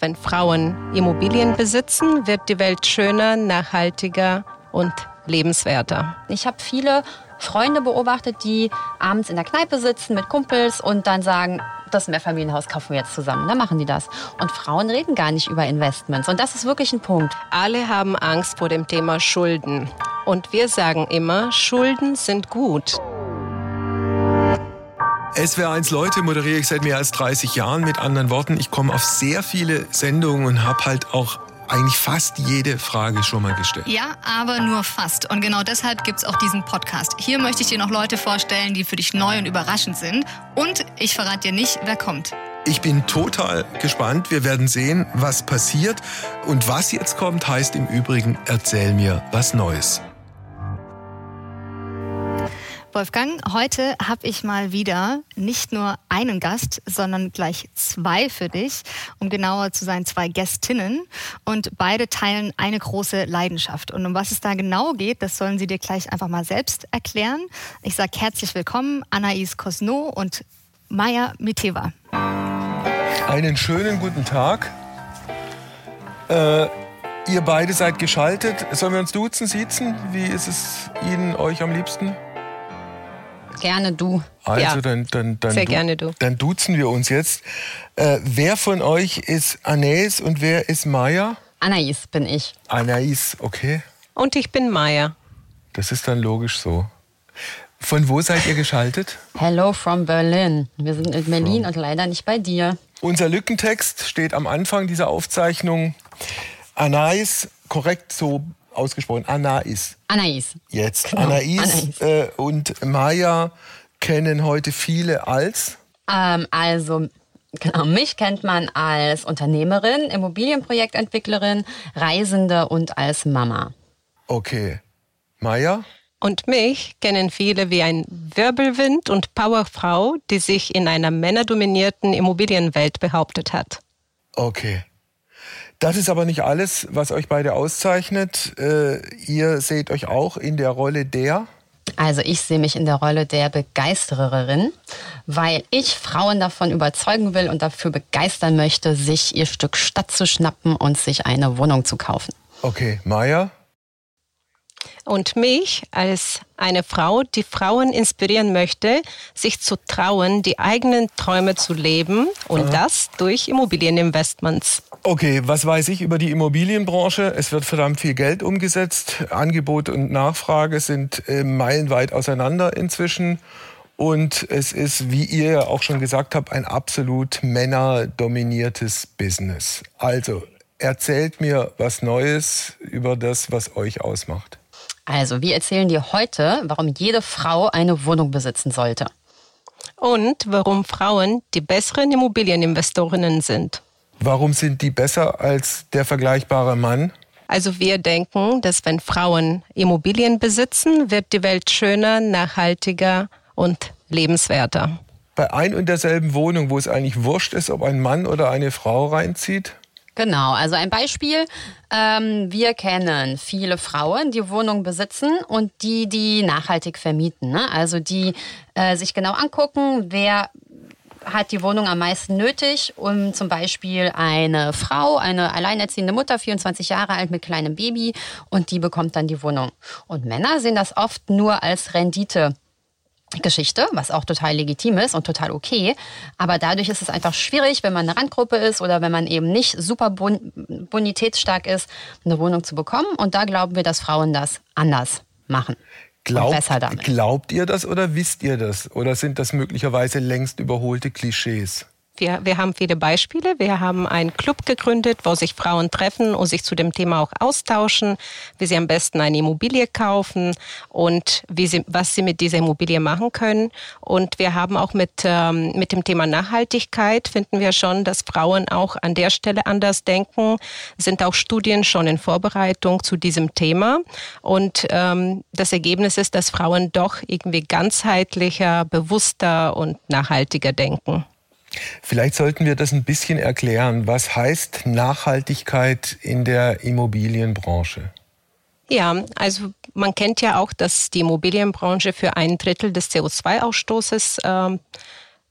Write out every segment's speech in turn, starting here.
Wenn Frauen Immobilien besitzen, wird die Welt schöner, nachhaltiger und lebenswerter. Ich habe viele Freunde beobachtet, die abends in der Kneipe sitzen mit Kumpels und dann sagen, das Mehrfamilienhaus kaufen wir jetzt zusammen. Dann machen die das. Und Frauen reden gar nicht über Investments. Und das ist wirklich ein Punkt. Alle haben Angst vor dem Thema Schulden. Und wir sagen immer, Schulden sind gut. SWR1 Leute moderiere ich seit mehr als 30 Jahren. Mit anderen Worten, ich komme auf sehr viele Sendungen und habe halt auch eigentlich fast jede Frage schon mal gestellt. Ja, aber nur fast. Und genau deshalb gibt es auch diesen Podcast. Hier möchte ich dir noch Leute vorstellen, die für dich neu und überraschend sind. Und ich verrate dir nicht, wer kommt. Ich bin total gespannt. Wir werden sehen, was passiert. Und was jetzt kommt, heißt im Übrigen, erzähl mir was Neues. Wolfgang, heute habe ich mal wieder nicht nur einen Gast, sondern gleich zwei für dich, um genauer zu sein, zwei Gästinnen. Und beide teilen eine große Leidenschaft. Und um was es da genau geht, das sollen sie dir gleich einfach mal selbst erklären. Ich sage herzlich willkommen, Anaïs Cosno und Maya Miteva. Einen schönen guten Tag. Äh, ihr beide seid geschaltet. Sollen wir uns duzen, siezen? Wie ist es Ihnen, euch am liebsten? Gerne du. Also ja. dann, dann, dann, Sehr du, gerne du. dann duzen wir uns jetzt. Äh, wer von euch ist Anais und wer ist Maya? Anaïs bin ich. Anais, okay. Und ich bin Maya. Das ist dann logisch so. Von wo seid ihr geschaltet? Hello from Berlin. Wir sind in Berlin und leider nicht bei dir. Unser Lückentext steht am Anfang dieser Aufzeichnung. Anais, korrekt so ausgesprochen, Anais. Anais. Jetzt. Genau, Anais, Anais. Äh, und Maya kennen heute viele als. Ähm, also, genau, mich kennt man als Unternehmerin, Immobilienprojektentwicklerin, Reisende und als Mama. Okay. Maya? Und mich kennen viele wie ein Wirbelwind und Powerfrau, die sich in einer männerdominierten Immobilienwelt behauptet hat. Okay. Das ist aber nicht alles, was euch beide auszeichnet. Äh, ihr seht euch auch in der Rolle der. Also ich sehe mich in der Rolle der Begeistererin, weil ich Frauen davon überzeugen will und dafür begeistern möchte, sich ihr Stück Stadt zu schnappen und sich eine Wohnung zu kaufen. Okay, Maya? Und mich als eine Frau, die Frauen inspirieren möchte, sich zu trauen, die eigenen Träume zu leben und das durch Immobilieninvestments. Okay, was weiß ich über die Immobilienbranche? Es wird verdammt viel Geld umgesetzt. Angebot und Nachfrage sind äh, meilenweit auseinander inzwischen. Und es ist, wie ihr ja auch schon gesagt habt, ein absolut männerdominiertes Business. Also, erzählt mir was Neues über das, was euch ausmacht. Also wir erzählen dir heute, warum jede Frau eine Wohnung besitzen sollte. Und warum Frauen die besseren Immobilieninvestorinnen sind. Warum sind die besser als der vergleichbare Mann? Also wir denken, dass wenn Frauen Immobilien besitzen, wird die Welt schöner, nachhaltiger und lebenswerter. Bei ein und derselben Wohnung, wo es eigentlich wurscht ist, ob ein Mann oder eine Frau reinzieht? Genau, also ein Beispiel. Ähm, wir kennen viele Frauen, die Wohnungen besitzen und die, die nachhaltig vermieten. Ne? Also die äh, sich genau angucken, wer hat die Wohnung am meisten nötig, um zum Beispiel eine Frau, eine alleinerziehende Mutter, 24 Jahre alt mit kleinem Baby und die bekommt dann die Wohnung. Und Männer sehen das oft nur als Rendite. Geschichte, was auch total legitim ist und total okay. Aber dadurch ist es einfach schwierig, wenn man eine Randgruppe ist oder wenn man eben nicht super bon bonitätsstark ist, eine Wohnung zu bekommen. Und da glauben wir, dass Frauen das anders machen. Glaubt, besser damit. glaubt ihr das oder wisst ihr das? Oder sind das möglicherweise längst überholte Klischees? Wir, wir haben viele Beispiele. Wir haben einen Club gegründet, wo sich Frauen treffen und sich zu dem Thema auch austauschen, wie sie am besten eine Immobilie kaufen und wie sie, was sie mit dieser Immobilie machen können. Und wir haben auch mit, ähm, mit dem Thema Nachhaltigkeit, finden wir schon, dass Frauen auch an der Stelle anders denken, sind auch Studien schon in Vorbereitung zu diesem Thema. Und ähm, das Ergebnis ist, dass Frauen doch irgendwie ganzheitlicher, bewusster und nachhaltiger denken. Vielleicht sollten wir das ein bisschen erklären. Was heißt Nachhaltigkeit in der Immobilienbranche? Ja, also man kennt ja auch, dass die Immobilienbranche für ein Drittel des CO2-Ausstoßes ähm,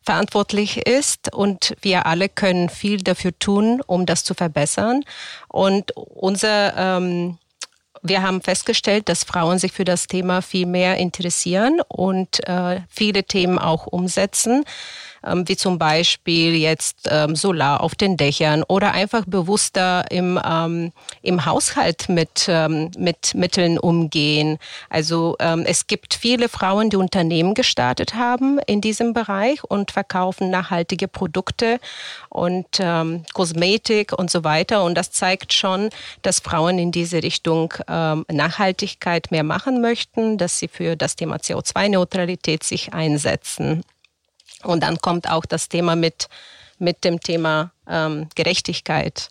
verantwortlich ist und wir alle können viel dafür tun, um das zu verbessern. Und unser ähm, wir haben festgestellt, dass Frauen sich für das Thema viel mehr interessieren und äh, viele Themen auch umsetzen ähm, wie zum Beispiel jetzt ähm, Solar auf den Dächern oder einfach bewusster im, ähm, im Haushalt mit, ähm, mit Mitteln umgehen. Also ähm, es gibt viele Frauen, die Unternehmen gestartet haben in diesem Bereich und verkaufen nachhaltige Produkte und ähm, Kosmetik und so weiter. Und das zeigt schon, dass Frauen in diese Richtung ähm, Nachhaltigkeit mehr machen möchten, dass sie für das Thema CO2-Neutralität sich einsetzen. Und dann kommt auch das Thema mit, mit dem Thema ähm, Gerechtigkeit.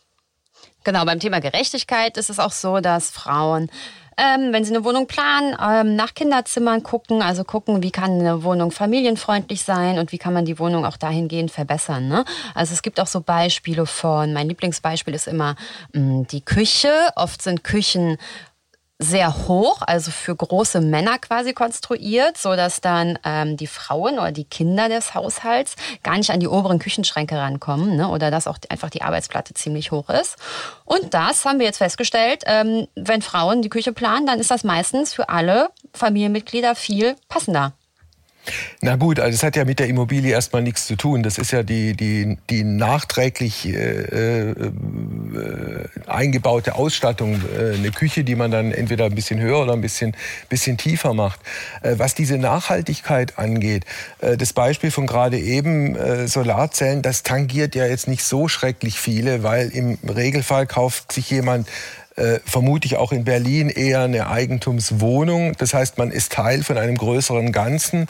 Genau, beim Thema Gerechtigkeit ist es auch so, dass Frauen ähm, wenn sie eine Wohnung planen, ähm, nach Kinderzimmern gucken, also gucken, wie kann eine Wohnung familienfreundlich sein und wie kann man die Wohnung auch dahingehend verbessern. Ne? Also es gibt auch so Beispiele von, mein Lieblingsbeispiel ist immer mh, mm, die Küche. Oft sind Küchen sehr hoch, also für große Männer quasi konstruiert, so dass dann ähm, die Frauen oder die Kinder des Haushalts gar nicht an die oberen Küchenschränke rankommen, ne? oder dass auch einfach die Arbeitsplatte ziemlich hoch ist. Und das haben wir jetzt festgestellt, ähm, wenn Frauen die Küche planen, dann ist das meistens für alle Familienmitglieder viel passender. Na gut, also es hat ja mit der Immobilie erstmal nichts zu tun. Das ist ja die, die, die nachträglich äh, äh, eingebaute Ausstattung, äh, eine Küche, die man dann entweder ein bisschen höher oder ein bisschen, bisschen tiefer macht. Äh, was diese Nachhaltigkeit angeht, äh, das Beispiel von gerade eben, äh, Solarzellen, das tangiert ja jetzt nicht so schrecklich viele, weil im Regelfall kauft sich jemand äh, vermute ich auch in Berlin eher eine Eigentumswohnung. Das heißt, man ist Teil von einem größeren Ganzen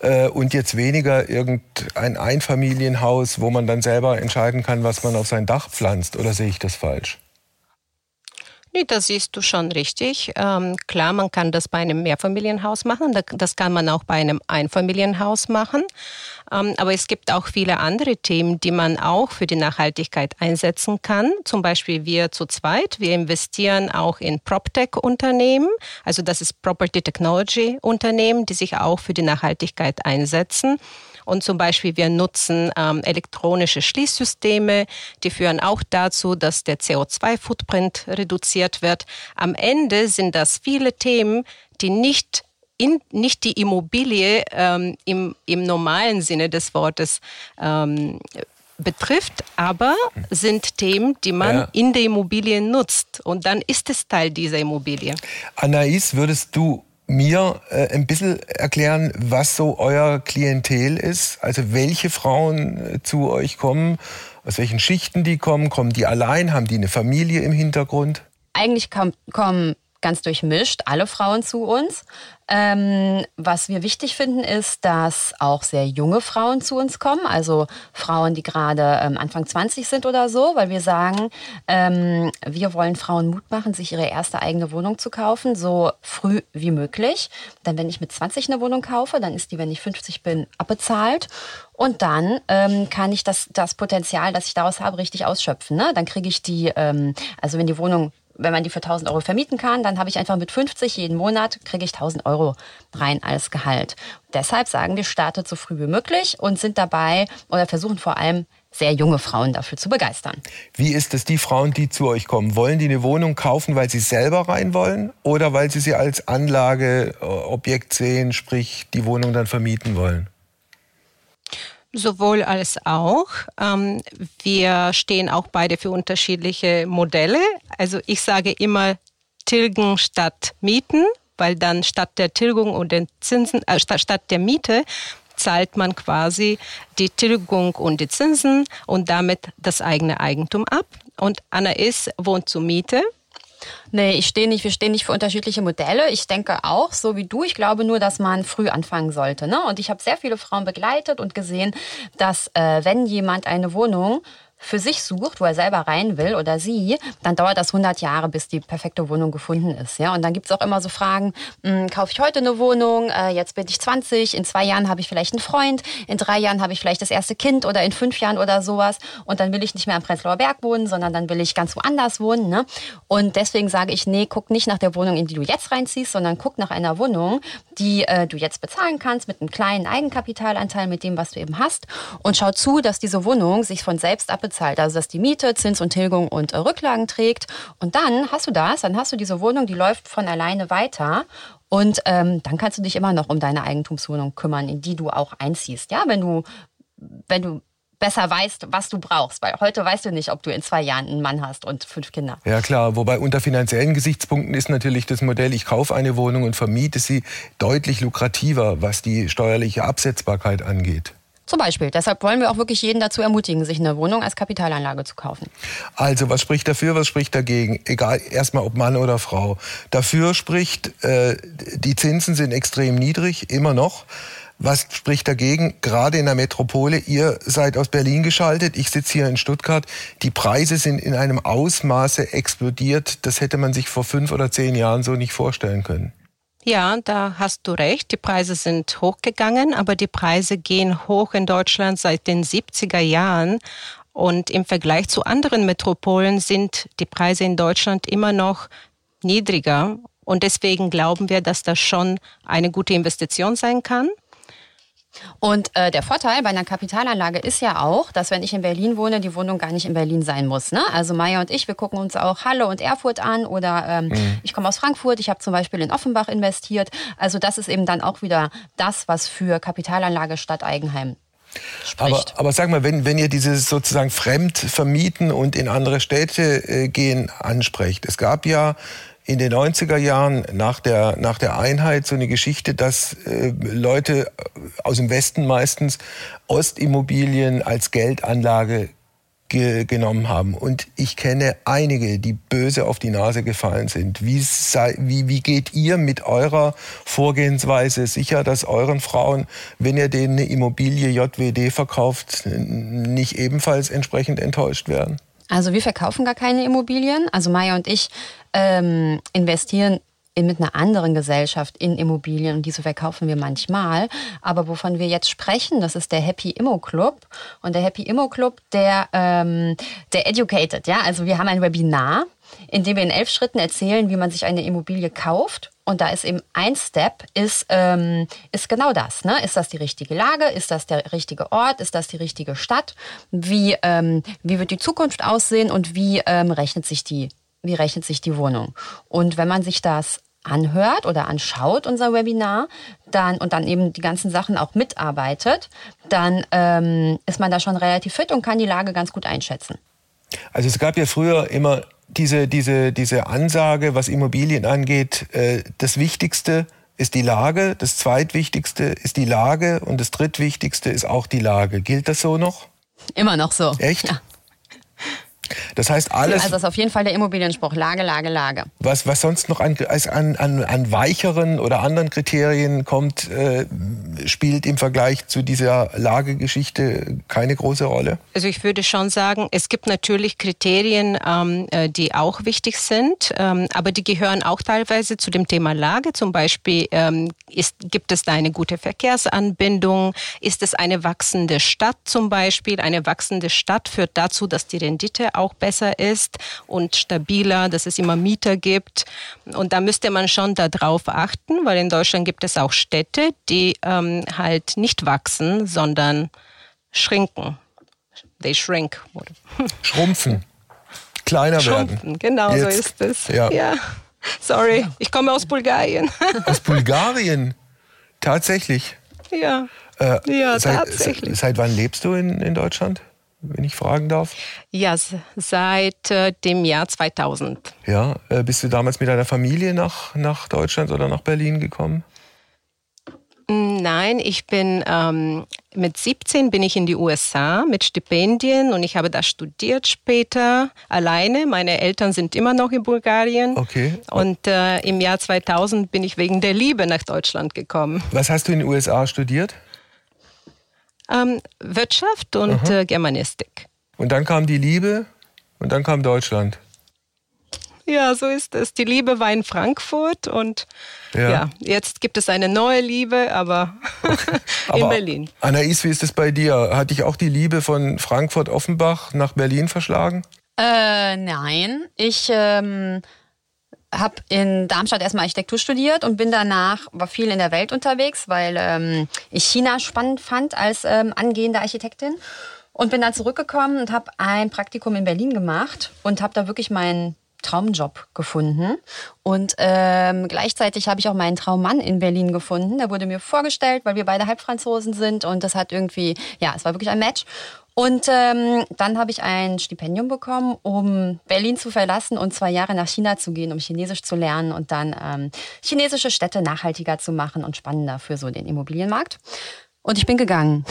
äh, und jetzt weniger irgendein Einfamilienhaus, wo man dann selber entscheiden kann, was man auf sein Dach pflanzt. Oder sehe ich das falsch? Nee, das siehst du schon richtig. Ähm, klar, man kann das bei einem Mehrfamilienhaus machen. Das kann man auch bei einem Einfamilienhaus machen. Ähm, aber es gibt auch viele andere Themen, die man auch für die Nachhaltigkeit einsetzen kann. Zum Beispiel wir zu zweit. Wir investieren auch in PropTech-Unternehmen. Also das ist Property Technology Unternehmen, die sich auch für die Nachhaltigkeit einsetzen. Und zum Beispiel wir nutzen ähm, elektronische Schließsysteme, die führen auch dazu, dass der CO2-Footprint reduziert wird. Am Ende sind das viele Themen, die nicht in, nicht die Immobilie ähm, im, im normalen Sinne des Wortes ähm, betrifft, aber sind Themen, die man ja. in der Immobilie nutzt. Und dann ist es Teil dieser Immobilie. Anais, würdest du mir äh, ein bisschen erklären, was so euer Klientel ist? Also welche Frauen äh, zu euch kommen, aus welchen Schichten die kommen? Kommen die allein? Haben die eine Familie im Hintergrund? Eigentlich kommen ganz durchmischt alle Frauen zu uns. Ähm, was wir wichtig finden, ist, dass auch sehr junge Frauen zu uns kommen, also Frauen, die gerade ähm, Anfang 20 sind oder so, weil wir sagen, ähm, wir wollen Frauen Mut machen, sich ihre erste eigene Wohnung zu kaufen, so früh wie möglich. Denn wenn ich mit 20 eine Wohnung kaufe, dann ist die, wenn ich 50 bin, abbezahlt. Und dann ähm, kann ich das, das Potenzial, das ich daraus habe, richtig ausschöpfen. Ne? Dann kriege ich die, ähm, also wenn die Wohnung wenn man die für 1000 Euro vermieten kann, dann habe ich einfach mit 50 jeden Monat, kriege ich 1000 Euro rein als Gehalt. Deshalb sagen wir, startet so früh wie möglich und sind dabei oder versuchen vor allem sehr junge Frauen dafür zu begeistern. Wie ist es, die Frauen, die zu euch kommen? Wollen die eine Wohnung kaufen, weil sie selber rein wollen oder weil sie sie als Anlageobjekt sehen, sprich die Wohnung dann vermieten wollen? Sowohl als auch. Ähm, wir stehen auch beide für unterschiedliche Modelle. Also ich sage immer tilgen statt mieten, weil dann statt der Tilgung und den Zinsen, äh, statt, statt der Miete zahlt man quasi die Tilgung und die Zinsen und damit das eigene Eigentum ab. Und Anna ist wohnt zur Miete Nee, ich stehe nicht, wir stehen nicht für unterschiedliche Modelle. Ich denke auch, so wie du, ich glaube nur, dass man früh anfangen sollte. Ne? Und ich habe sehr viele Frauen begleitet und gesehen, dass äh, wenn jemand eine Wohnung für sich sucht, wo er selber rein will oder sie, dann dauert das 100 Jahre, bis die perfekte Wohnung gefunden ist. Ja? Und dann gibt es auch immer so Fragen, mh, hm, kaufe ich heute eine Wohnung, äh, jetzt bin ich 20, in zwei Jahren habe ich vielleicht einen Freund, in drei Jahren habe ich vielleicht das erste Kind oder in fünf Jahren oder sowas und dann will ich nicht mehr am Prenzlauer Berg wohnen, sondern dann will ich ganz woanders wohnen. Ne? Und deswegen sage ich, nee, guck nicht nach der Wohnung, in die du jetzt reinziehst, sondern guck nach einer Wohnung, die äh, du jetzt bezahlen kannst mit einem kleinen Eigenkapitalanteil, mit dem, was du eben hast und schau zu, dass diese Wohnung sich von selbst abbezahlt bezahlt. Also dass die Miete, Zins und Tilgung und äh, Rücklagen trägt. Und dann hast du das, dann hast du diese Wohnung, die läuft von alleine weiter. Und ähm, dann kannst du dich immer noch um deine Eigentumswohnung kümmern, in die du auch einziehst. Ja, wenn du, wenn du besser weißt, was du brauchst. Weil heute weißt du nicht, ob du in zwei Jahren einen Mann hast und fünf Kinder. Ja klar, wobei unter finanziellen Gesichtspunkten ist natürlich das Modell, ich kaufe eine Wohnung und vermiete sie deutlich lukrativer, was die steuerliche Absetzbarkeit angeht. Zum Beispiel. Deshalb wollen wir auch wirklich jeden dazu ermutigen, sich eine Wohnung als Kapitalanlage zu kaufen. Also, was spricht dafür, was spricht dagegen? Egal, erstmal ob Mann oder Frau. Dafür spricht, äh, die Zinsen sind extrem niedrig, immer noch. Was spricht dagegen? Gerade in der Metropole, ihr seid aus Berlin geschaltet, ich sitze hier in Stuttgart. Die Preise sind in einem Ausmaße explodiert, das hätte man sich vor fünf oder zehn Jahren so nicht vorstellen können. Ja, da hast du recht. Die Preise sind hochgegangen, aber die Preise gehen hoch in Deutschland seit den 70er Jahren. Und im Vergleich zu anderen Metropolen sind die Preise in Deutschland immer noch niedriger. Und deswegen glauben wir, dass das schon eine gute Investition sein kann. Und äh, der Vorteil bei einer Kapitalanlage ist ja auch, dass wenn ich in Berlin wohne, die Wohnung gar nicht in Berlin sein muss. Ne? Also Maya und ich, wir gucken uns auch Halle und Erfurt an oder ähm, mhm. ich komme aus Frankfurt, ich habe zum Beispiel in Offenbach investiert. Also das ist eben dann auch wieder das, was für Kapitalanlage Stadt Eigenheim aber, aber, sag mal, wenn, wenn ihr dieses sozusagen fremd vermieten und in andere Städte äh, gehen ansprecht. Es gab ja in den 90er Jahren nach der, nach der Einheit so eine Geschichte, dass äh, Leute aus dem Westen meistens Ostimmobilien als Geldanlage ge genommen haben. Und ich kenne einige, die böse auf die Nase gefallen sind. Wie, sei, wie, wie geht ihr mit eurer Vorgehensweise sicher, dass euren Frauen, wenn ihr denen eine Immobilie JWD verkauft, nicht ebenfalls entsprechend enttäuscht werden? Also wir verkaufen gar keine Immobilien. Also Maya und ich ähm, investieren mit einer anderen Gesellschaft in Immobilien und diese verkaufen wir manchmal. Aber wovon wir jetzt sprechen, das ist der Happy Immo Club. Und der Happy Immo Club, der, ähm, der educated, ja. Also wir haben ein Webinar, in dem wir in elf Schritten erzählen, wie man sich eine Immobilie kauft. Und da ist eben ein Step, ist, ähm, ist genau das. Ne? Ist das die richtige Lage? Ist das der richtige Ort? Ist das die richtige Stadt? Wie, ähm, wie wird die Zukunft aussehen und wie ähm, rechnet sich die, wie rechnet sich die Wohnung? Und wenn man sich das anhört oder anschaut, unser Webinar, dann und dann eben die ganzen Sachen auch mitarbeitet, dann ähm, ist man da schon relativ fit und kann die Lage ganz gut einschätzen. Also es gab ja früher immer diese, diese, diese Ansage, was Immobilien angeht, äh, das Wichtigste ist die Lage, das zweitwichtigste ist die Lage und das drittwichtigste ist auch die Lage. Gilt das so noch? Immer noch so. Echt? Ja. Das heißt alles. Also das ist auf jeden Fall der Immobilienspruch. Lage, Lage, Lage. Was, was sonst noch an, an, an, an weicheren oder anderen Kriterien kommt, äh, spielt im Vergleich zu dieser Lagegeschichte keine große Rolle? Also ich würde schon sagen, es gibt natürlich Kriterien, ähm, äh, die auch wichtig sind, ähm, aber die gehören auch teilweise zu dem Thema Lage. Zum Beispiel ähm, ist, gibt es da eine gute Verkehrsanbindung? Ist es eine wachsende Stadt zum Beispiel? Eine wachsende Stadt führt dazu, dass die Rendite auch besser ist und stabiler, dass es immer Mieter gibt. Und da müsste man schon darauf achten, weil in Deutschland gibt es auch Städte, die ähm, halt nicht wachsen, sondern schrinken. They shrink. Schrumpfen. Kleiner Schrumpfen, werden. genau Jetzt. so ist es. Ja. ja. Sorry, ich komme aus Bulgarien. Aus Bulgarien? Tatsächlich? Ja. Äh, ja, seit, tatsächlich. Seit wann lebst du in, in Deutschland? Wenn ich fragen darf? Ja, seit äh, dem Jahr 2000. Ja, äh, bist du damals mit deiner Familie nach, nach Deutschland oder nach Berlin gekommen? Nein, ich bin ähm, mit 17 bin ich in die USA mit Stipendien und ich habe da studiert später alleine. Meine Eltern sind immer noch in Bulgarien. Okay. Und äh, im Jahr 2000 bin ich wegen der Liebe nach Deutschland gekommen. Was hast du in den USA studiert? Ähm, Wirtschaft und äh, Germanistik. Und dann kam die Liebe und dann kam Deutschland. Ja, so ist es. Die Liebe war in Frankfurt und ja, ja jetzt gibt es eine neue Liebe, aber, okay. aber in Berlin. Anais, wie ist es bei dir? Hat dich auch die Liebe von Frankfurt-Offenbach nach Berlin verschlagen? Äh, nein. Ich ähm, habe in Darmstadt erstmal Architektur studiert und bin danach, war viel in der Welt unterwegs, weil ähm, ich China spannend fand als ähm, angehende Architektin. Und bin dann zurückgekommen und habe ein Praktikum in Berlin gemacht und habe da wirklich meinen Traumjob gefunden. Und ähm, gleichzeitig habe ich auch meinen Traummann in Berlin gefunden. Der wurde mir vorgestellt, weil wir beide Halbfranzosen sind. Und das hat irgendwie, ja, es war wirklich ein Match. Und ähm, dann habe ich ein Stipendium bekommen, um Berlin zu verlassen und zwei Jahre nach China zu gehen, um Chinesisch zu lernen und dann ähm, chinesische Städte nachhaltiger zu machen und spannender für so den Immobilienmarkt. Und ich bin gegangen.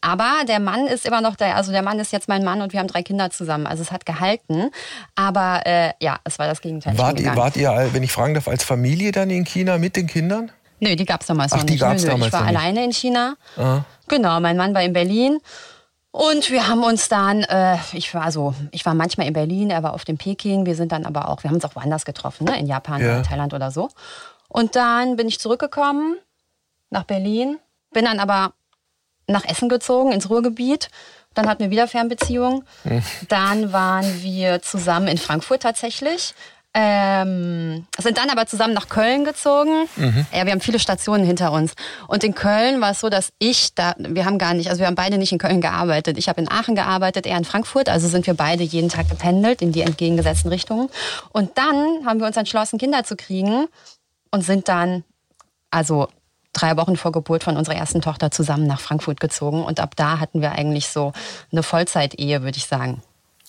Aber der Mann ist immer noch der, also der Mann ist jetzt mein Mann und wir haben drei Kinder zusammen. Also es hat gehalten. Aber äh, ja, es war das Gegenteil. Wart ihr, wart ihr, wenn ich fragen darf, als Familie dann in China mit den Kindern? Nö, die gab es damals Ach, noch die nicht. Gab's nö, damals ich war noch nicht. alleine in China. Aha. Genau, mein Mann war in Berlin. Und wir haben uns dann, äh, ich war also, ich war manchmal in Berlin, er war auf dem Peking. Wir sind dann aber auch, wir haben uns auch woanders getroffen, ne? in Japan Ja. oder Thailand oder so. Und dann bin ich zurückgekommen nach Berlin, bin dann aber nach Essen gezogen, ins Ruhrgebiet. Dann hatten wir wieder Fernbeziehungen. Dann waren wir zusammen in Frankfurt tatsächlich. Ähm, sind dann aber zusammen nach Köln gezogen. Ja, wir haben viele Stationen hinter uns. Und in Köln war es so, dass ich da, wir haben gar nicht, also wir haben beide nicht in Köln gearbeitet. Ich habe in Aachen gearbeitet, er in Frankfurt. Also sind wir beide jeden Tag gependelt in die entgegengesetzten Richtungen. Und dann haben wir uns entschlossen, Kinder zu kriegen und sind dann, also drei Wochen vor Geburt von unserer ersten Tochter zusammen nach Frankfurt gezogen. Und ab da hatten wir eigentlich so eine Vollzeitehe, würde ich sagen.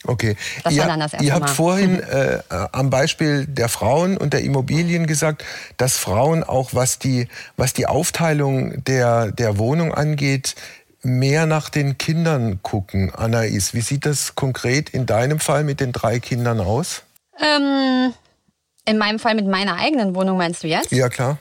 Okay. Das ihr, war dann das erste ihr habt Mal. vorhin äh, am Beispiel der Frauen und der Immobilien gesagt, dass Frauen auch, was die, was die Aufteilung der, der Wohnung angeht, mehr nach den Kindern gucken. Anais, wie sieht das konkret in deinem Fall mit den drei Kindern aus? Ähm, in meinem Fall mit meiner eigenen Wohnung meinst du jetzt? Ja, klar.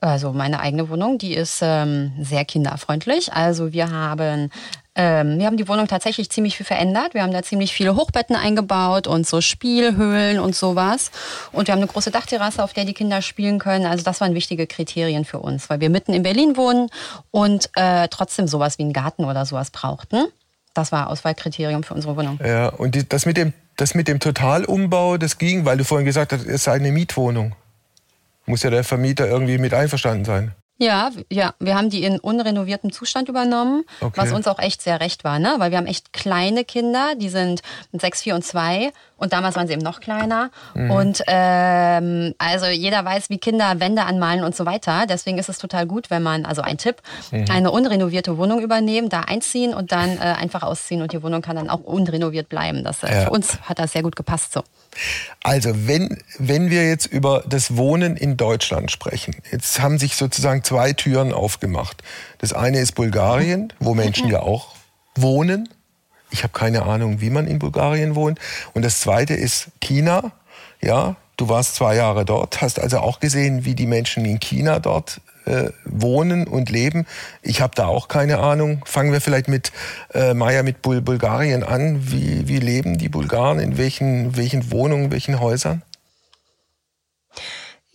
Also meine eigene Wohnung, die ist ähm, sehr kinderfreundlich. Also wir haben ähm, wir haben die Wohnung tatsächlich ziemlich viel verändert. Wir haben da ziemlich viele Hochbetten eingebaut und so Spielhöhlen und sowas. Und wir haben eine große Dachterrasse, auf der die Kinder spielen können. Also das waren wichtige Kriterien für uns, weil wir mitten in Berlin wohnen und äh, trotzdem sowas wie einen Garten oder sowas brauchten. Das war Auswahlkriterium für unsere Wohnung. Ja, und die, das, mit dem, das mit dem Totalumbau, das ging, weil du vorhin gesagt hast, es sei eine Mietwohnung. Muss ja der Vermieter irgendwie mit einverstanden sein. Ja, ja, wir haben die in unrenoviertem Zustand übernommen, Okay. was uns auch echt sehr recht war, ne? Weil wir haben echt kleine Kinder, die sind sechs, vier und zwei und damals waren sie eben noch kleiner. Und ähm, also jeder weiß, wie Kinder Wände anmalen und so weiter. Deswegen ist es total gut, wenn man, also ein Tipp, eine unrenovierte Wohnung übernehmen, da einziehen und dann äh, einfach ausziehen und die Wohnung kann dann auch unrenoviert bleiben. Das, äh, Ja. Für uns hat das sehr gut gepasst so. Also, wenn, wenn wir jetzt über das Wohnen in Deutschland sprechen, jetzt haben sich sozusagen zwei Türen aufgemacht. Das eine ist Bulgarien, wo Menschen ja auch wohnen. Ich habe keine Ahnung, wie man in Bulgarien wohnt. Und das zweite ist China. Ja, du warst zwei Jahre dort, hast also auch gesehen, wie die Menschen in China dort äh, wohnen und leben. Ich habe da auch keine Ahnung. Fangen wir vielleicht mit äh, Maya mit Bul Bulgarien an. Wie, wie leben die Bulgaren? In welchen, welchen Wohnungen, welchen Häusern?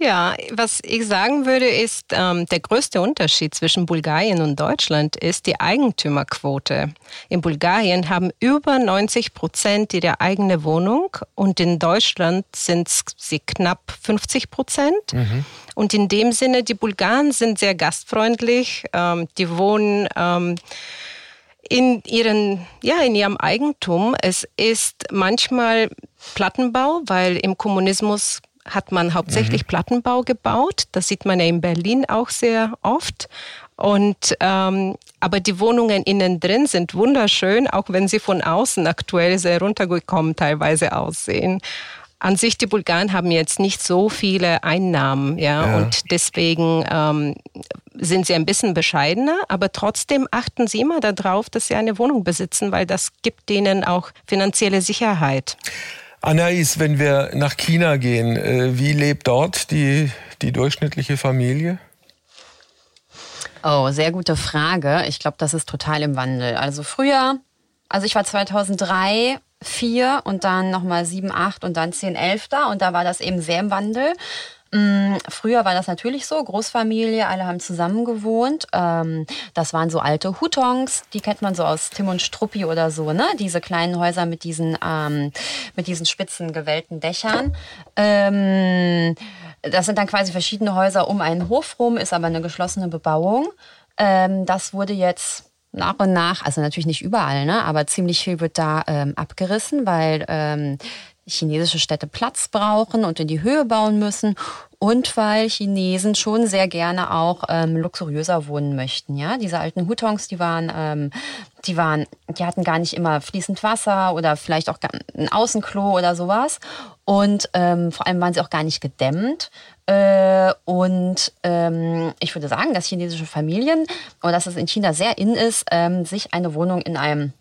Ja, was ich sagen würde, ist, ähm, der größte Unterschied zwischen Bulgarien und Deutschland ist die Eigentümerquote. In Bulgarien haben über 90 Prozent ihre eigene Wohnung und in Deutschland sind sie knapp 50 Prozent. Und in dem Sinne, die Bulgaren sind sehr gastfreundlich, ähm, die wohnen ähm, in ihren, ja, in ihrem Eigentum. Es ist manchmal Plattenbau, weil im Kommunismus hat man hauptsächlich Plattenbau gebaut. Das sieht man ja in Berlin auch sehr oft. Und ähm, aber die Wohnungen innen drin sind wunderschön, auch wenn sie von außen aktuell sehr runtergekommen teilweise aussehen. An sich, die Bulgaren haben jetzt nicht so viele Einnahmen, ja, Ja. und deswegen ähm, sind sie ein bisschen bescheidener, aber trotzdem achten sie immer darauf, dass sie eine Wohnung besitzen, weil das gibt ihnen auch finanzielle Sicherheit. Anais, wenn wir nach China gehen, äh, wie lebt dort die, die durchschnittliche Familie? Oh, sehr gute Frage. Ich glaube, das ist total im Wandel. Also früher Also ich war 2003 4 und dann nochmal 7, 8 und dann 10, 11 da und da war das eben sehr im Wandel. Mm, früher war das natürlich so, Großfamilie, alle haben zusammen gewohnt. Ähm, das waren so alte Hutons, die kennt man so aus Tim und Struppi oder so, ne? Diese kleinen Häuser mit diesen, ähm, mit diesen spitzen, gewellten Dächern. Ähm, das sind dann quasi verschiedene Häuser um einen Hof rum, ist aber eine geschlossene Bebauung. Das wurde jetzt nach und nach, also natürlich nicht überall, ne, aber ziemlich viel wird da abgerissen, weil chinesische Städte Platz brauchen und in die Höhe bauen müssen und weil Chinesen schon sehr gerne auch ähm, luxuriöser wohnen möchten. Ja, diese alten Hutons, die waren, ähm, die waren, die hatten gar nicht immer fließend Wasser oder vielleicht auch ein Außenklo oder sowas und ähm, vor allem waren sie auch gar nicht gedämmt. Äh, und ähm, ich würde sagen, dass chinesische Familien oder dass es in China sehr in ist, ähm, sich eine Wohnung in einem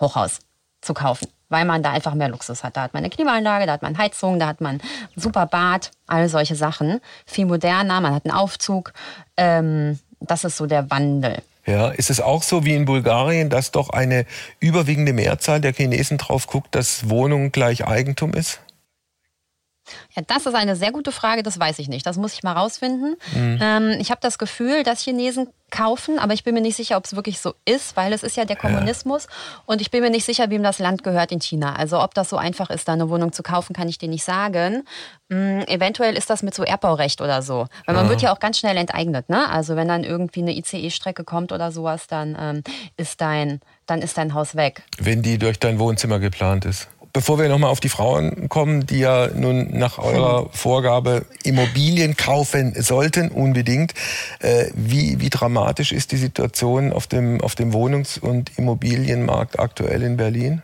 Hochhaus zu kaufen weil man da einfach mehr Luxus hat. Da hat man eine Klimaanlage, da hat man Heizung, da hat man ein super Bad, all solche Sachen. Viel moderner, man hat einen Aufzug. Ähm, das ist so der Wandel. Ja, ist es auch so wie in Bulgarien, dass doch eine überwiegende Mehrzahl der Chinesen drauf guckt, dass Wohnung gleich Eigentum ist? Ja, das ist eine sehr gute Frage, das weiß ich nicht. Das muss ich mal rausfinden. Mhm. Ähm, ich habe das Gefühl, dass Chinesen kaufen, aber ich bin mir nicht sicher, ob es wirklich so ist, weil es ist ja der Kommunismus ja. und ich bin mir nicht sicher, wem das Land gehört in China. Also ob das so einfach ist, da eine Wohnung zu kaufen, kann ich dir nicht sagen. Ähm, eventuell ist das mit so Erbbaurecht oder so, weil man ja. wird ja auch ganz schnell enteignet. Ne? Also wenn dann irgendwie eine ICE-Strecke kommt oder sowas, dann ähm, ist dein dann ist dein Haus weg. Wenn die durch dein Wohnzimmer geplant ist. Bevor wir nochmal auf die Frauen kommen, die ja nun nach eurer Vorgabe Immobilien kaufen sollten, unbedingt. Äh, wie, wie dramatisch ist die Situation auf dem, auf dem Wohnungs- und Immobilienmarkt aktuell in Berlin?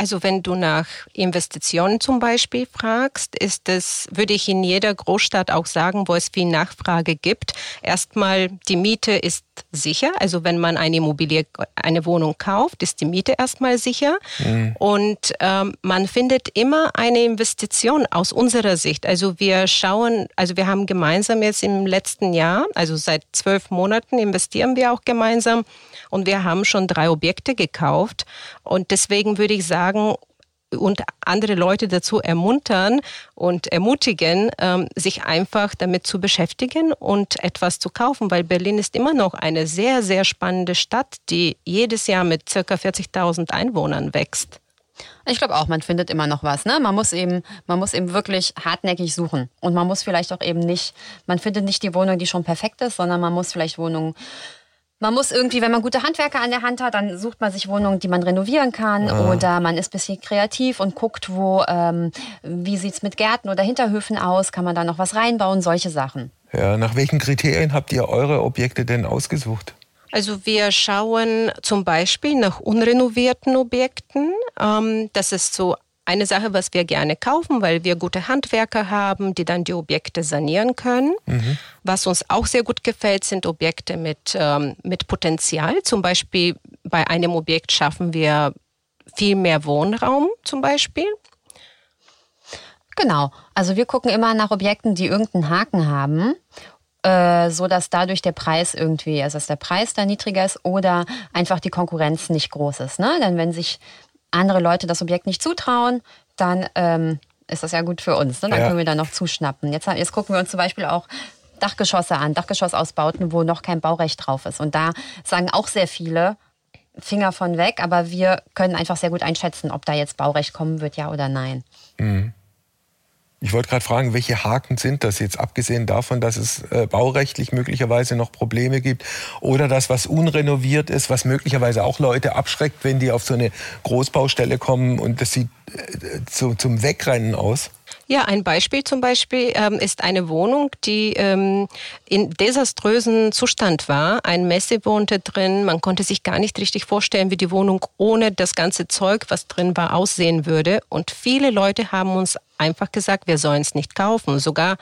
Also wenn du nach Investitionen zum Beispiel fragst, ist es, würde ich in jeder Großstadt auch sagen, wo es viel Nachfrage gibt. Erstmal, die Miete ist sicher. Also wenn man eine Immobilie, eine Wohnung kauft, ist die Miete erstmal sicher. Mhm. Und ähm, man findet immer eine Investition aus unserer Sicht. Also wir schauen, also wir haben gemeinsam jetzt im letzten Jahr, also seit zwölf Monaten investieren wir auch gemeinsam und wir haben schon drei Objekte gekauft. Und deswegen würde ich sagen, und andere Leute dazu ermuntern und ermutigen, ähm, sich einfach damit zu beschäftigen und etwas zu kaufen, weil Berlin ist immer noch eine sehr, sehr spannende Stadt, die jedes Jahr mit circa 40.000 Einwohnern wächst. Ich glaube auch, man findet immer noch was. Ne? Man muss eben, man muss eben wirklich hartnäckig suchen und man muss vielleicht auch eben nicht, man findet nicht die Wohnung, die schon perfekt ist, sondern man muss vielleicht Wohnungen man muss irgendwie, wenn man gute Handwerker an der Hand hat, dann sucht man sich Wohnungen, die man renovieren kann ah. oder man ist ein bisschen kreativ und guckt, wo, ähm, wie sieht's mit Gärten oder Hinterhöfen aus, kann man da noch was reinbauen, solche Sachen. Ja, nach welchen Kriterien habt ihr eure Objekte denn ausgesucht? Also wir schauen zum Beispiel nach unrenovierten Objekten. Ähm, das ist so eine Sache, was wir gerne kaufen, weil wir gute Handwerker haben, die dann die Objekte sanieren können. Mhm. Was uns auch sehr gut gefällt, sind Objekte mit, ähm, mit Potenzial. Zum Beispiel bei einem Objekt schaffen wir viel mehr Wohnraum zum Beispiel. Genau. Also wir gucken immer nach Objekten, die irgendeinen Haken haben äh, so dass dadurch der Preis irgendwie, also dass der Preis da niedriger ist oder einfach die Konkurrenz nicht groß ist. Ne? Denn wenn sich andere Leute das Objekt nicht zutrauen, dann ähm, ist das ja gut für uns. Ne? Dann ja. können wir da noch zuschnappen. Jetzt, jetzt gucken wir uns zum Beispiel auch Dachgeschosse an, Dachgeschossausbauten, wo noch kein Baurecht drauf ist. Und da sagen auch sehr viele, Finger von weg, aber wir können einfach sehr gut einschätzen, ob da jetzt Baurecht kommen wird, ja oder nein. Mhm. Ich wollte gerade fragen, welche Haken sind das jetzt, abgesehen davon, dass es äh, baurechtlich möglicherweise noch Probleme gibt oder das, was unrenoviert ist, was möglicherweise auch Leute abschreckt, wenn die auf so eine Großbaustelle kommen und das sieht äh, zu, zum Wegrennen aus? Ja, ein Beispiel zum Beispiel ähm, ist eine Wohnung, die ähm, in desaströsen Zustand war. Ein Messe wohnte drin. Man konnte sich gar nicht richtig vorstellen, wie die Wohnung ohne das ganze Zeug, was drin war, aussehen würde. Und viele Leute haben uns einfach gesagt, wir sollen es nicht kaufen. Sogar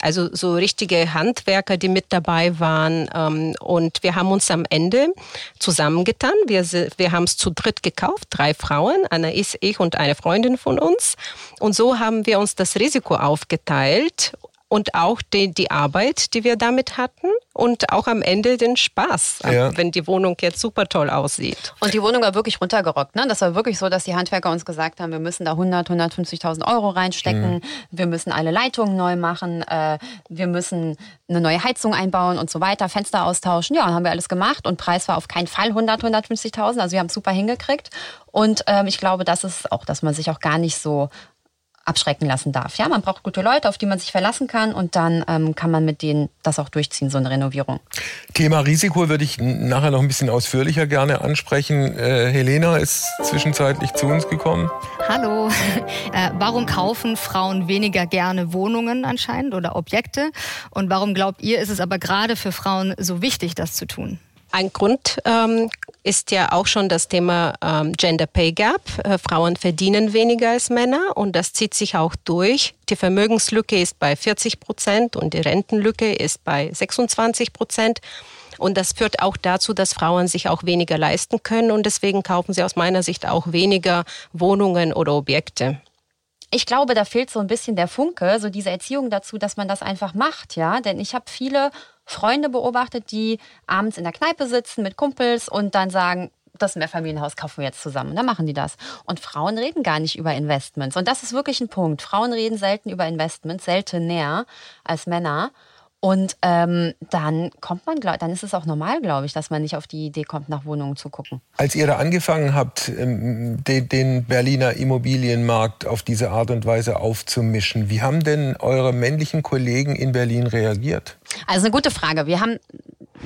also so richtige Handwerker, die mit dabei waren. Ähm, und wir haben uns am Ende zusammengetan. Wir, wir haben es zu dritt gekauft, drei Frauen, Anna ist ich und eine Freundin von uns. Und so haben wir uns das Risiko aufgeteilt und auch die, die Arbeit, die wir damit hatten und auch am Ende den Spaß, ja. wenn die Wohnung jetzt super toll aussieht. Und die Wohnung war wirklich runtergerockt. Ne? Das war wirklich so, dass die Handwerker uns gesagt haben, wir müssen da 100, 150.000 Euro reinstecken, mhm. wir müssen alle Leitungen neu machen, äh, wir müssen eine neue Heizung einbauen und so weiter, Fenster austauschen. Ja, haben wir alles gemacht und Preis war auf keinen Fall 100, 150.000. Also wir haben es super hingekriegt. Und ähm, ich glaube, das ist auch, dass man sich auch gar nicht so abschrecken lassen darf. Ja, man braucht gute Leute, auf die man sich verlassen kann und dann ähm, kann man mit denen das auch durchziehen, so eine Renovierung. Thema Risiko würde ich nachher noch ein bisschen ausführlicher gerne ansprechen. Äh, Helena ist zwischenzeitlich zu uns gekommen. Hallo. Äh, warum kaufen Frauen weniger gerne Wohnungen anscheinend oder Objekte? Und warum glaubt ihr, ist es aber gerade für Frauen so wichtig, das zu tun? Ein Grund ähm, ist ja auch schon das Thema ähm, Gender Pay Gap. Äh, Frauen verdienen weniger als Männer und das zieht sich auch durch. Die Vermögenslücke ist bei 40 Prozent und die Rentenlücke ist bei 26 Prozent. Und das führt auch dazu, dass Frauen sich auch weniger leisten können und deswegen kaufen sie aus meiner Sicht auch weniger Wohnungen oder Objekte. Ich glaube, da fehlt so ein bisschen der Funke, so diese Erziehung dazu, dass man das einfach macht, ja. Denn ich habe viele Freunde beobachtet, die abends in der Kneipe sitzen mit Kumpels und dann sagen, das Mehrfamilienhaus kaufen wir jetzt zusammen. dann machen die das. Und Frauen reden gar nicht über Investments. Und das ist wirklich ein Punkt. Frauen reden selten über Investments, selten näher als Männer. Und ähm, dann kommt man, glaub, dann ist es auch normal, glaube ich, dass man nicht auf die Idee kommt, nach Wohnungen zu gucken. Als ihr da angefangen habt, ähm, den, den Berliner Immobilienmarkt auf diese Art und Weise aufzumischen, wie haben denn eure männlichen Kollegen in Berlin reagiert? Also eine gute Frage. Wir haben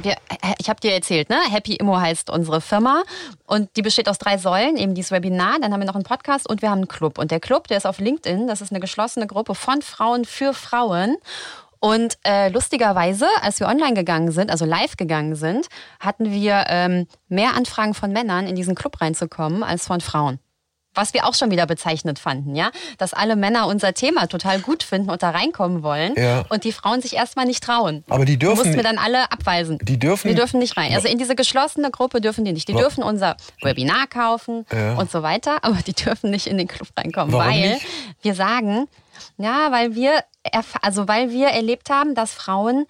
wir, ich habe dir erzählt, ne? Happy Immo heißt unsere Firma und die besteht aus drei Säulen, eben dieses Webinar, dann haben wir noch einen Podcast und wir haben einen Club. Und der Club, der ist auf LinkedIn, das ist eine geschlossene Gruppe von Frauen für Frauen. Und äh, lustigerweise, als wir online gegangen sind, also live gegangen sind, hatten wir ähm, mehr Anfragen von Männern, in diesen Club reinzukommen, als von Frauen. Was wir auch schon wieder bezeichnet fanden, ja, dass alle Männer unser Thema total gut finden und da reinkommen wollen ja. und die Frauen sich erstmal nicht trauen. Aber die dürfen. Die mussten wir dann alle abweisen. Die dürfen. Die dürfen nicht rein. Also in diese geschlossene Gruppe dürfen die nicht. Die dürfen unser Webinar kaufen ja. und so weiter, aber die dürfen nicht in den Club reinkommen, Warum weil nicht? wir sagen, ja, weil wir, also weil wir erlebt haben, dass Frauen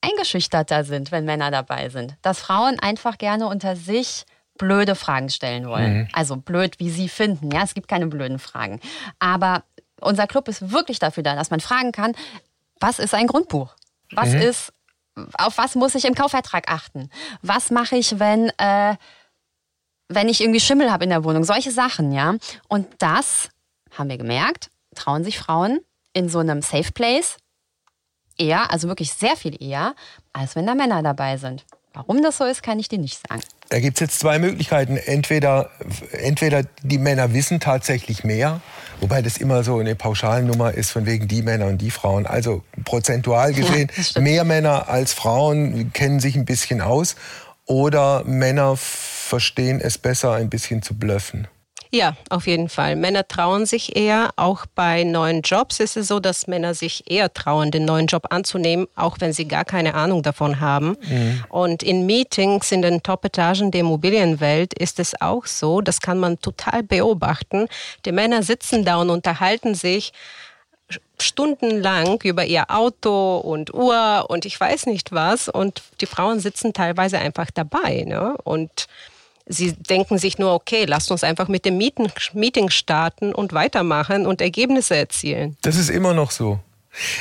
eingeschüchterter sind, wenn Männer dabei sind. Dass Frauen einfach gerne unter sich blöde Fragen stellen wollen. Mhm. Also blöd, wie sie finden. Ja, es gibt keine blöden Fragen. Aber unser Club ist wirklich dafür da, dass man fragen kann, was ist ein Grundbuch? Was mhm. ist, auf was muss ich im Kaufvertrag achten? Was mache ich, wenn, äh, wenn ich irgendwie Schimmel habe in der Wohnung? Solche Sachen, ja. Und das haben wir gemerkt, trauen sich Frauen in so einem Safe Place eher, also wirklich sehr viel eher, als wenn da Männer dabei sind. Warum das so ist, kann ich dir nicht sagen. Da gibt es jetzt zwei Möglichkeiten. Entweder, entweder die Männer wissen tatsächlich mehr, wobei das immer so eine Pauschalnummer ist von wegen die Männer und die Frauen. Also prozentual gesehen, ja, mehr Männer als Frauen kennen sich ein bisschen aus. Oder Männer verstehen es besser, ein bisschen zu blöffen. Ja, auf jeden Fall. Männer trauen sich eher. Auch bei neuen Jobs ist es so, dass Männer sich eher trauen, den neuen Job anzunehmen, auch wenn sie gar keine Ahnung davon haben. Mhm. Und in Meetings in den Top-Etagen der Immobilienwelt ist es auch so, das kann man total beobachten. Die Männer sitzen da und unterhalten sich stundenlang über ihr Auto und Uhr und ich weiß nicht was und die Frauen sitzen teilweise einfach dabei. Ne? Und Sie denken sich nur, okay, lasst uns einfach mit dem Meeting starten und weitermachen und Ergebnisse erzielen. Das ist immer noch so.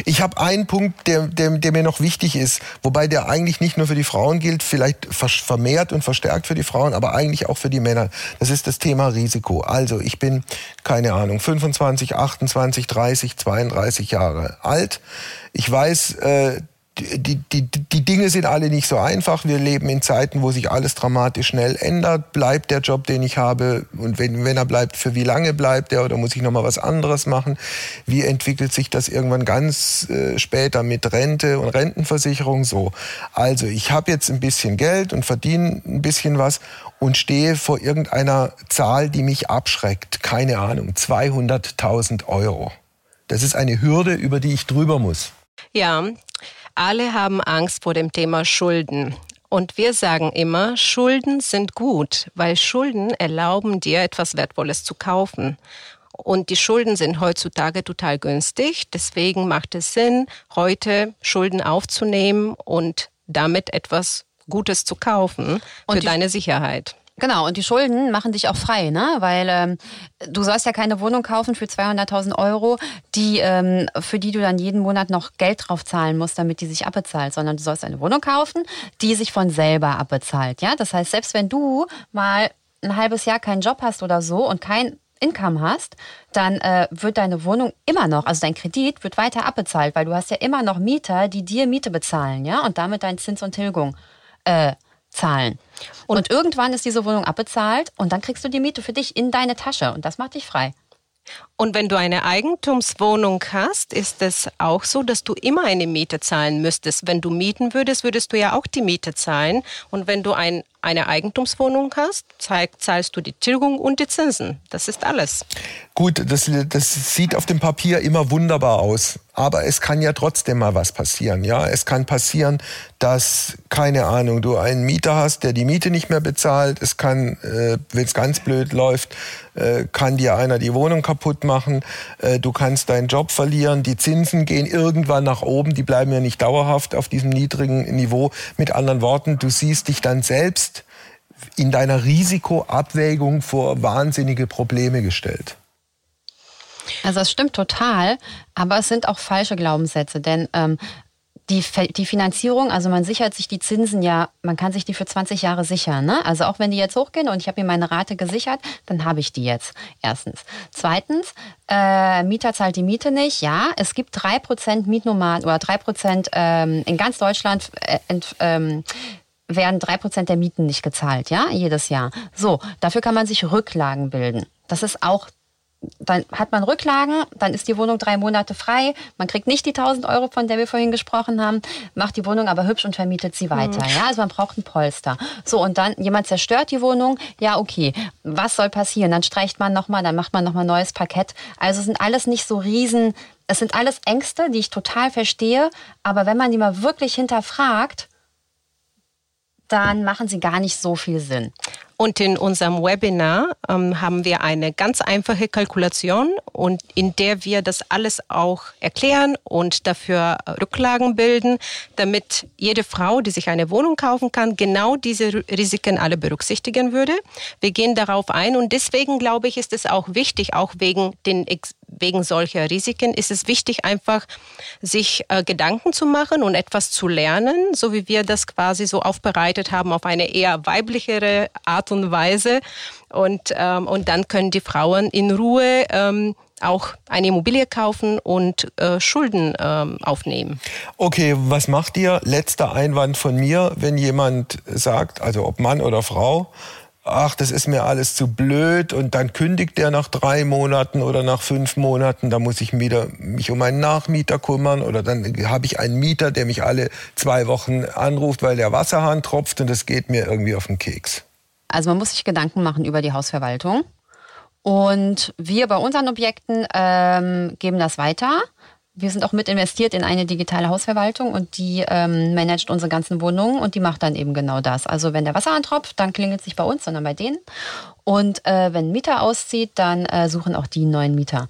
Ich habe einen Punkt, der, der, der, mir noch wichtig ist, wobei der eigentlich nicht nur für die Frauen gilt, vielleicht vermehrt und verstärkt für die Frauen, aber eigentlich auch für die Männer. Das ist das Thema Risiko. Also ich bin, keine Ahnung, 25, 28, 30, 32 Jahre alt. Ich weiß, äh, die, die, die Dinge sind alle nicht so einfach. Wir leben in Zeiten, wo sich alles dramatisch schnell ändert. Bleibt der Job, den ich habe? Und wenn, wenn er bleibt, für wie lange bleibt er? Oder muss ich nochmal was anderes machen? Wie entwickelt sich das irgendwann ganz äh, später mit Rente und Rentenversicherung? So. Also, ich habe jetzt ein bisschen Geld und verdiene ein bisschen was und stehe vor irgendeiner Zahl, die mich abschreckt. Keine Ahnung, 200.000 Euro. Das ist eine Hürde, über die ich drüber muss. Ja, alle haben Angst vor dem Thema Schulden. Und wir sagen immer, Schulden sind gut, weil Schulden erlauben dir etwas Wertvolles zu kaufen. Und die Schulden sind heutzutage total günstig. Deswegen macht es Sinn, heute Schulden aufzunehmen und damit etwas Gutes zu kaufen für deine Sicherheit. Genau, und die Schulden machen dich auch frei, ne? Weil ähm, du sollst ja keine Wohnung kaufen für 200.000 Euro, die ähm, für die du dann jeden Monat noch Geld drauf zahlen musst, damit die sich abbezahlt, sondern du sollst eine Wohnung kaufen, die sich von selber abbezahlt. Ja, das heißt, selbst wenn du mal ein halbes Jahr keinen Job hast oder so und kein Income hast, dann äh, wird deine Wohnung immer noch, also dein Kredit wird weiter abbezahlt, weil du hast ja immer noch Mieter, die dir Miete bezahlen, ja, und damit dein Zins und Tilgung äh, zahlen. Und, und irgendwann ist diese Wohnung abbezahlt und dann kriegst du die Miete für dich in deine Tasche und das macht dich frei. Und wenn du eine Eigentumswohnung hast, ist es auch so, dass du immer eine Miete zahlen müsstest. Wenn du mieten würdest, würdest du ja auch die Miete zahlen. Und wenn du ein, eine Eigentumswohnung hast, zahlst du die Tilgung und die Zinsen. Das ist alles. Gut, das, das sieht auf dem Papier immer wunderbar aus. Aber es kann ja trotzdem mal was passieren. Ja, es kann passieren, dass keine Ahnung, du einen Mieter hast, der die Miete nicht mehr bezahlt. Es kann, äh, wenn es ganz blöd läuft, äh, kann dir einer die Wohnung kaputt machen. Äh, du kannst deinen Job verlieren. Die Zinsen gehen irgendwann nach oben. Die bleiben ja nicht dauerhaft auf diesem niedrigen Niveau. Mit anderen Worten, du siehst dich dann selbst in deiner Risikoabwägung vor wahnsinnige Probleme gestellt. Also das stimmt total, aber es sind auch falsche Glaubenssätze, denn ähm, die, die Finanzierung, also man sichert sich die Zinsen ja, man kann sich die für 20 Jahre sichern. Ne? Also auch wenn die jetzt hochgehen und ich habe mir meine Rate gesichert, dann habe ich die jetzt. Erstens. Zweitens, äh, Mieter zahlt die Miete nicht. Ja, es gibt drei Prozent Mietnomaden oder drei Prozent ähm, in ganz Deutschland äh, ent, ähm, werden drei Prozent der Mieten nicht gezahlt, ja, jedes Jahr. So, dafür kann man sich Rücklagen bilden. Das ist auch dann hat man Rücklagen, dann ist die Wohnung drei Monate frei. Man kriegt nicht die 1000 Euro, von der wir vorhin gesprochen haben, macht die Wohnung aber hübsch und vermietet sie weiter. Mhm. Ja, also man braucht ein Polster. So und dann jemand zerstört die Wohnung. Ja, okay. Was soll passieren? Dann streicht man nochmal, dann macht man nochmal neues Parkett. Also sind alles nicht so riesen. Es sind alles Ängste, die ich total verstehe. Aber wenn man die mal wirklich hinterfragt, dann machen sie gar nicht so viel Sinn. Und in unserem Webinar ähm, haben wir eine ganz einfache Kalkulation und in der wir das alles auch erklären und dafür Rücklagen bilden, damit jede Frau, die sich eine Wohnung kaufen kann, genau diese Risiken alle berücksichtigen würde. Wir gehen darauf ein und deswegen glaube ich, ist es auch wichtig, auch wegen den wegen solcher Risiken ist es wichtig, einfach sich äh, Gedanken zu machen und etwas zu lernen, so wie wir das quasi so aufbereitet haben auf eine eher weiblichere Art und Weise. Und, ähm, und dann können die Frauen in Ruhe ähm, auch eine Immobilie kaufen und äh, Schulden ähm, aufnehmen. Okay, was macht ihr? Letzter Einwand von mir, wenn jemand sagt, also ob Mann oder Frau, ach, das ist mir alles zu blöd und dann kündigt der nach drei Monaten oder nach fünf Monaten, da muss ich wieder mich um einen Nachmieter kümmern oder dann habe ich einen Mieter, der mich alle zwei Wochen anruft, weil der Wasserhahn tropft und das geht mir irgendwie auf den Keks. Also man muss sich Gedanken machen über die Hausverwaltung und wir bei unseren Objekten ähm, geben das weiter wir sind auch mit investiert in eine digitale Hausverwaltung und die ähm, managt unsere ganzen Wohnungen und die macht dann eben genau das. Also wenn der Wasser antropft, dann klingelt es nicht bei uns, sondern bei denen. Und äh, wenn ein Mieter auszieht, dann äh, suchen auch die neuen Mieter.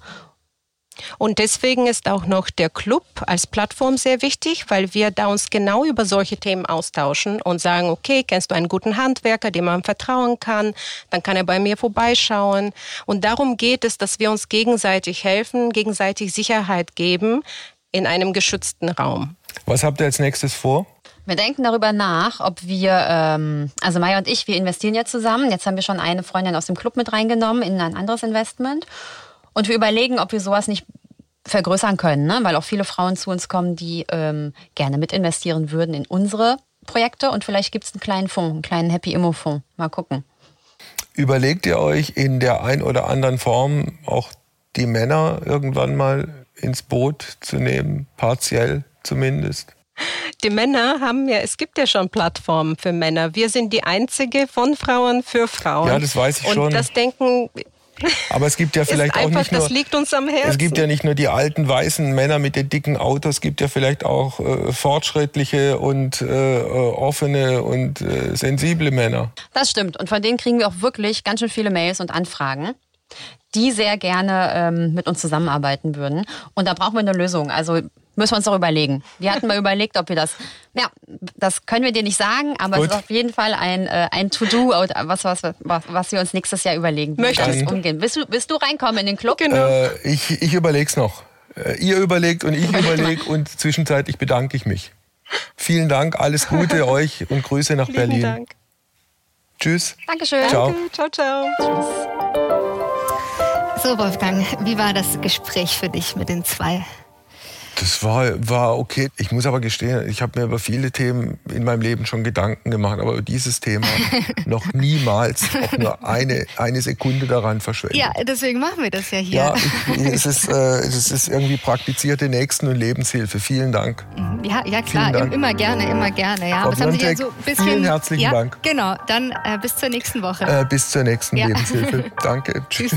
Und deswegen ist auch noch der Club als Plattform sehr wichtig, weil wir da uns genau über solche Themen austauschen und sagen, okay, kennst du einen guten Handwerker, dem man vertrauen kann, dann kann er bei mir vorbeischauen. Und darum geht es, dass wir uns gegenseitig helfen, gegenseitig Sicherheit geben in einem geschützten Raum. Was habt ihr als nächstes vor? Wir denken darüber nach, ob wir, ähm, also Maya und ich, wir investieren ja zusammen. Jetzt haben wir schon eine Freundin aus dem Club mit reingenommen in ein anderes Investment. Und wir überlegen, ob wir sowas nicht vergrößern können, ne? weil auch viele Frauen zu uns kommen, die ähm, gerne mit investieren würden in unsere Projekte und vielleicht gibt es einen kleinen Fonds, einen kleinen Happy Immo Fonds. Mal gucken. Überlegt ihr euch in der ein oder anderen Form auch die Männer irgendwann mal ins Boot zu nehmen, partiell zumindest? Die Männer haben ja, es gibt ja schon Plattformen für Männer. Wir sind die einzige von Frauen für Frauen. Ja, das weiß ich und schon. Und das denken aber es gibt ja vielleicht einfach, auch nicht nur. Das liegt uns am Herzen. Es gibt ja nicht nur die alten weißen Männer mit den dicken Autos, es gibt ja vielleicht auch äh, fortschrittliche und äh, offene und äh, sensible Männer. Das stimmt. Und von denen kriegen wir auch wirklich ganz schön viele Mails und Anfragen. die sehr gerne ähm, mit uns zusammenarbeiten würden. Und da brauchen wir eine Lösung. Also müssen wir uns doch überlegen. Wir hatten mal überlegt, ob wir das, ja, das können wir dir nicht sagen, aber Gut. es ist auf jeden Fall ein, äh, ein To-Do, was, was, was, was wir uns nächstes Jahr überlegen, Möchtest das umgehen. Willst du, willst du reinkommen in den Club? Genau. Äh, ich ich überlege es noch. Äh, ihr überlegt und ich überlege und zwischenzeitlich bedanke ich mich. Vielen Dank, alles Gute euch und Grüße nach Lieben Berlin. Dank. Tschüss. Dankeschön. Ciao. Danke. Ciao, ciao. Tschüss. So, Wolfgang, wie war das Gespräch für dich mit den zwei? Das war, war okay. Ich muss aber gestehen, ich habe mir über viele Themen in meinem Leben schon Gedanken gemacht, aber über dieses Thema noch niemals auch nur eine, eine Sekunde daran verschwendet. Ja, deswegen machen wir das ja hier. Ja, ich, es, ist, äh, es ist irgendwie praktizierte Nächsten- und Lebenshilfe. Vielen Dank. Mhm. Ja, ja klar, immer gerne, immer gerne. Ja. Frau haben Sie ja so ein bisschen, vielen herzlichen ja, Dank. Genau, dann äh, bis zur nächsten Woche. Äh, bis zur nächsten ja. Lebenshilfe. Danke. Tschüss.